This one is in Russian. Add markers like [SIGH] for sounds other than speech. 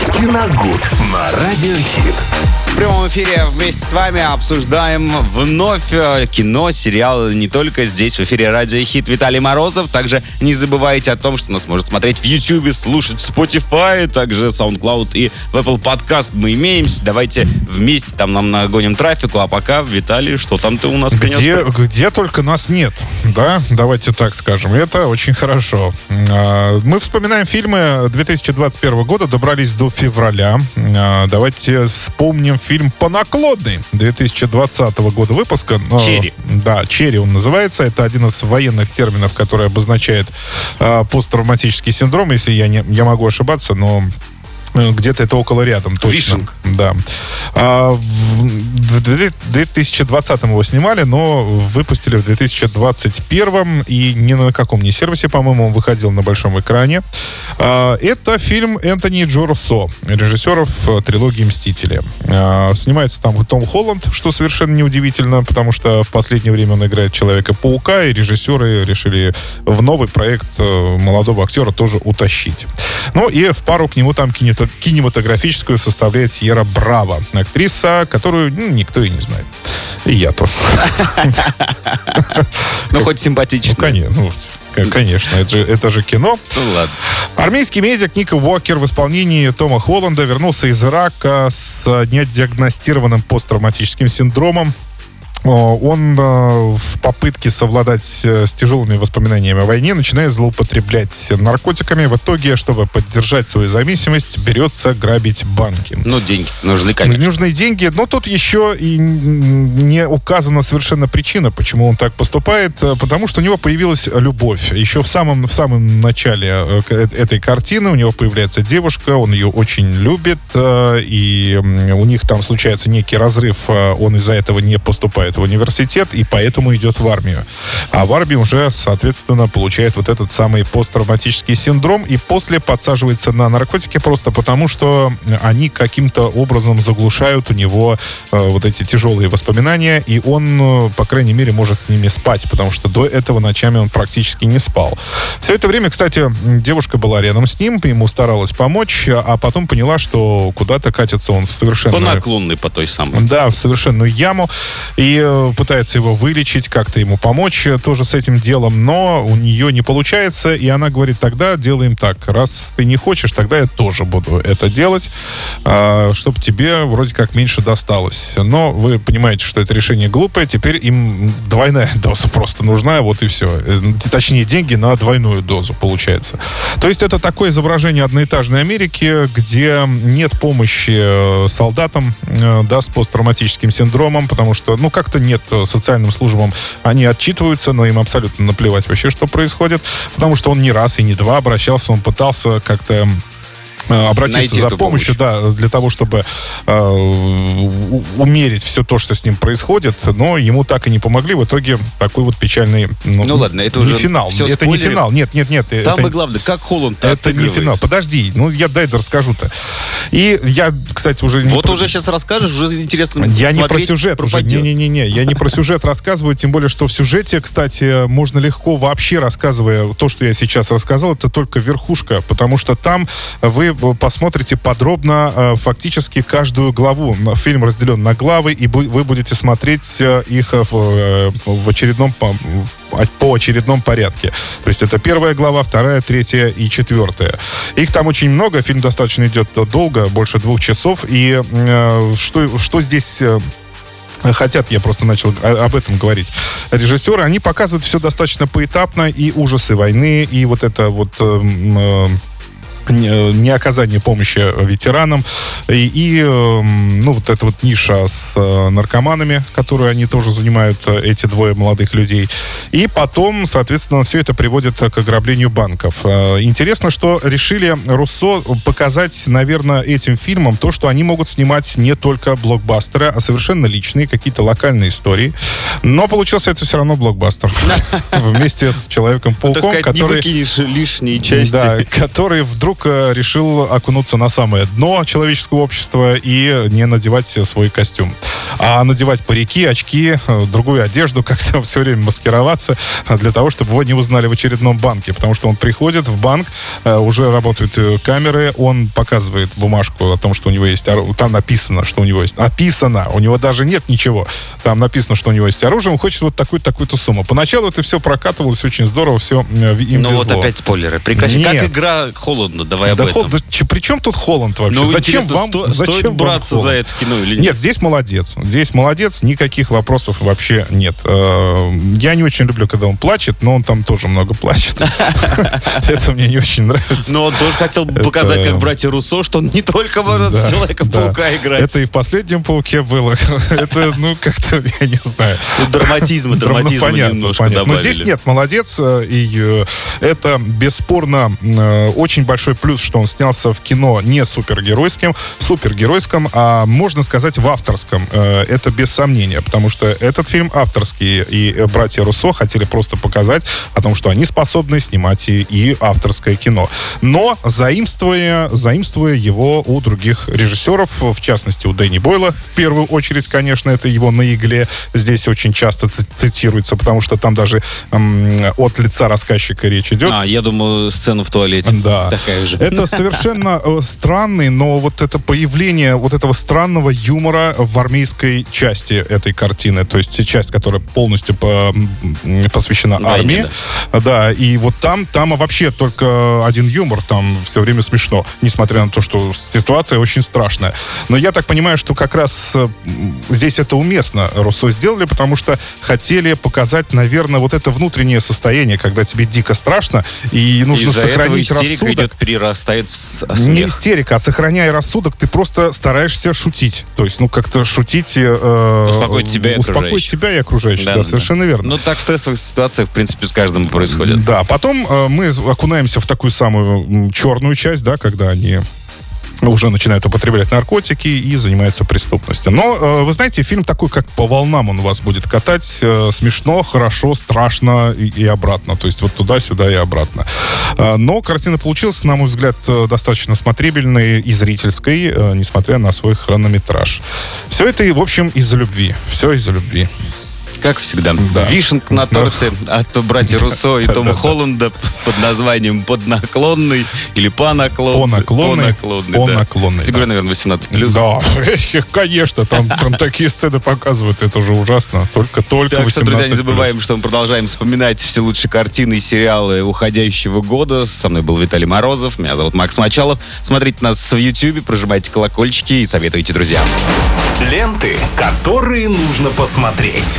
Киногуд на Радиохит. В прямом эфире вместе с вами обсуждаем вновь э, кино, сериалы не только здесь, в эфире Радио Хит Виталий Морозов. Также не забывайте о том, что нас можно смотреть в YouTube, слушать в Spotify, также SoundCloud и в Apple Podcast мы имеемся. Давайте вместе там нам нагоним трафику, а пока, Виталий, что там ты у нас принес? Где, где только нас нет, да, давайте так скажем. Это очень хорошо. А, Мы вспоминаем фильмы 2021 года, добрались до февраля. А, Давайте вспомним фильм «По наклонной» 2020 года выпуска. «Черри». Да, «Черри» он называется. Это один из военных терминов, который обозначает а, посттравматический синдром, если я, не, я могу ошибаться, но где-то это около рядом точно. Вишенка. Да. А, в, в 2020 его снимали, но выпустили в 2021 и ни на каком не сервисе, по-моему, он выходил на большом экране. А, это фильм Энтони Джо Руссо, режиссеров э, трилогии «Мстители». А, снимается там Том Холланд, что совершенно неудивительно, потому что в последнее время он играет Человека-паука, и режиссеры решили в новый проект э, молодого актера тоже утащить. Ну и в пару к нему там кинематографическую составляет Сьерра Браво, актриса, которую ну, никто и не знает. И я тоже. [LAUGHS] Ну, хоть симпатично. Ну, конечно, ну, конечно, это же, это же кино. Ну, ладно. Армейский медик Ника Уокер в исполнении Тома Холланда вернулся из Ирака с недиагностированным посттравматическим синдромом. Он э, в попытке совладать э, с тяжелыми воспоминаниями о войне начинает злоупотреблять наркотиками. В итоге, чтобы поддержать свою зависимость, берется грабить банки. Ну, деньги нужны, конечно. Нужны деньги, но тут еще и не указана совершенно причина, почему он так поступает, э, потому что у него появилась любовь. Еще в самом, в самом начале этой картины у него появляется девушка, он ее очень любит, и у них там случается некий разрыв, он из-за этого не поступает в университет, и поэтому идет в армию. А в армии уже, соответственно, получает вот этот самый посттравматический синдром, и после подсаживается на наркотики просто потому, что они каким-то образом заглушают у него э, вот эти тяжелые воспоминания, и он, э, по крайней мере, может с ними спать, потому что до этого ночами он практически не спал. Все это время, кстати, девушка была рядом с ним, ему старалась помочь, а потом поняла, что куда-то катится он в По совершенно... наклонной, по той самой. Да, в совершенную яму. И пытается его вылечить, как-то ему помочь э, тоже с этим делом, но у нее не получается, и она говорит, тогда делаем так. Раз ты не хочешь, тогда я тоже буду это делать, чтобы тебе вроде как меньше досталось. Но вы понимаете, что это решение глупое, теперь им двойная [LAUGHS] доза просто нужна, вот и все. Э, Точнее, деньги на двойную дозу получается. То есть это такое изображение одноэтажной Америки, где нет помощи э, солдатам, да, с посттравматическим синдромом, потому что, ну, как-то нет э, социальным службам. Они отчитываются, но им абсолютно наплевать вообще, что происходит, потому что он не раз и не два обращался, он пытался как-то обратиться Найти за помощью, да, для того, чтобы э, умерить все то, что с ним происходит, но ему так и не помогли. В итоге такой вот печальный... Ну ладно, это не уже финал. всё это не спойлеры. финал. Нет, нет, нет. Самое это- главное, как Холланд это не финал. Подожди, ну я дай расскажу-то. И я, кстати, уже... не Вот про- уже сейчас расскажешь, уже интересно я не про сюжет уже. пропадет. Не-не-не, я не про сюжет рассказываю, тем более, что в сюжете, кстати, можно легко вообще рассказывая то, что я сейчас рассказал, это только верхушка, потому что там вы посмотрите подробно э, фактически каждую главу. Фильм разделен на главы, и вы будете смотреть э, их э, в, э, в очередном по- очередном порядке. То есть это первая глава, вторая, третья и четвертая. Их там очень много, фильм достаточно идет долго, больше двух часов. И э, что, что здесь э, хотят, я просто начал об этом говорить. Режиссеры, они показывают все достаточно поэтапно, и ужасы войны, и вот это вот эм, э, не оказание помощи ветеранам. И, и, эм, ну вот эта вот ниша с э, наркоманами, которую они тоже занимают э, эти двое молодых людей. И потом соответственно все это приводит к ограблению банков. Э, интересно что решили Руссо показать наверное этим фильмом то что они могут снимать не только блокбастеры а совершенно личные какие-то локальные истории. Но получился это все равно блокбастер. [LAUGHS] Вместе с Человеком-пауком который лишние части. который вдруг вдруг э, решил окунуться на самое дно человеческого общества и не надевать свой костюм. А надевать парики, очки, э, другую одежду, [LAUGHS] как-то все время маскироваться э, для того, чтобы его не узнали в очередном банке. Потому что он приходит в банк, уже работают камеры, он показывает бумажку о том, что у него есть оружие. Там написано, что у него есть. Написано! У него даже нет ничего. Там написано, что у него есть оружие, он хочет вот такую-такую-то сумму. Поначалу это все прокатывалось очень здорово, все им Ну везло. вот опять спойлеры. Прекрати. Нет. Как игра холодно, давай об Да, этом. Хол- да при чем тут Холланд вообще? Ну, зачем вам, сто- зачем стоит вам браться за Холланд? это кино или нет? Нет, здесь молодец. Здесь молодец, никаких вопросов вообще нет. Э, Я не очень люблю, когда он плачет, но он там тоже много плачет. [LAUGHS] Это мне не очень нравится. Но он тоже хотел бы показать, как братья Руссо, что он не только может Да, Человека-паука играть. Это и в последнем пауке было. [LAUGHS] Это, ну, как-то, я не знаю. Драматизма, Драма- драматизма немножко понятно. Но добавили. здесь нет, молодец. э, И э, это бесспорно очень большой плюс, что он снялся в кино не супергеройским, супергеройском, а можно сказать в авторском. Э, Это без сомнения, потому что этот фильм авторский. И э, братья Руссо хотели просто показать о том, что они способны снимать и, и авторское кино. Но заимствуя, заимствуя его у других режиссеров, в частности у Дэнни Бойла, в первую очередь, конечно, это его на игле здесь очень часто цитируется, потому что там даже м, от лица рассказчика речь идет. А, я думаю, сцена в туалете. Да. Такая же. Это совершенно э, странный, но вот это появление вот этого странного юмора в армейской части этой картины, то есть часть, которая полностью по- посвящена армии. Да, и вот там, там вообще только один юмор, там все время смешно, несмотря на то, что ситуация очень страшная. Но я так понимаю, что как раз э, здесь это уместно Руссо сделали, потому что хотели показать, наверное, вот это внутреннее состояние, когда тебе дико страшно, и нужно этого сохранить истерика рассудок. идет, перерастает в с- Не смех. истерика, а сохраняя рассудок, ты просто стараешься шутить. То есть, ну, как-то шутить... э, Успокоить себя и Успокоить окружающих. себя и окружающих, да, Да, да, совершенно верно. Ну, так в стрессовых ситуациях, в принципе, с каждым происходит. Да, потом э, мы окунаемся в такую самую черную часть, да, когда они уже начинают употреблять наркотики и занимаются преступностью. Но, э, вы знаете, фильм такой, как по волнам он вас будет катать. э, смешно, хорошо, страшно и, и обратно. То есть вот туда-сюда и обратно. Э, но картина получилась, на мой взгляд, достаточно смотрибельной и зрительской, несмотря на свой хронометраж. Все это, в общем, из-за любви. Все из-за любви. Как всегда. Да. Вишенка на торте от братья Руссо и Да, Тома да, да. Холланда под названием «Поднаклонный» или «По-наклонный». «По-наклонный», «По-наклонный», Категория, да. наверное, 18+. Да, [LAUGHS] конечно, там, там такие сцены показывают, это уже ужасно. Только, только Так что, 18 друзья, не забываем, что мы продолжаем вспоминать все лучшие картины и сериалы уходящего года. Со мной был Виталий Морозов, меня зовут Макс Мачалов. Смотрите нас в YouTube, прожимайте колокольчики и советуйте друзьям. Ленты, которые нужно посмотреть.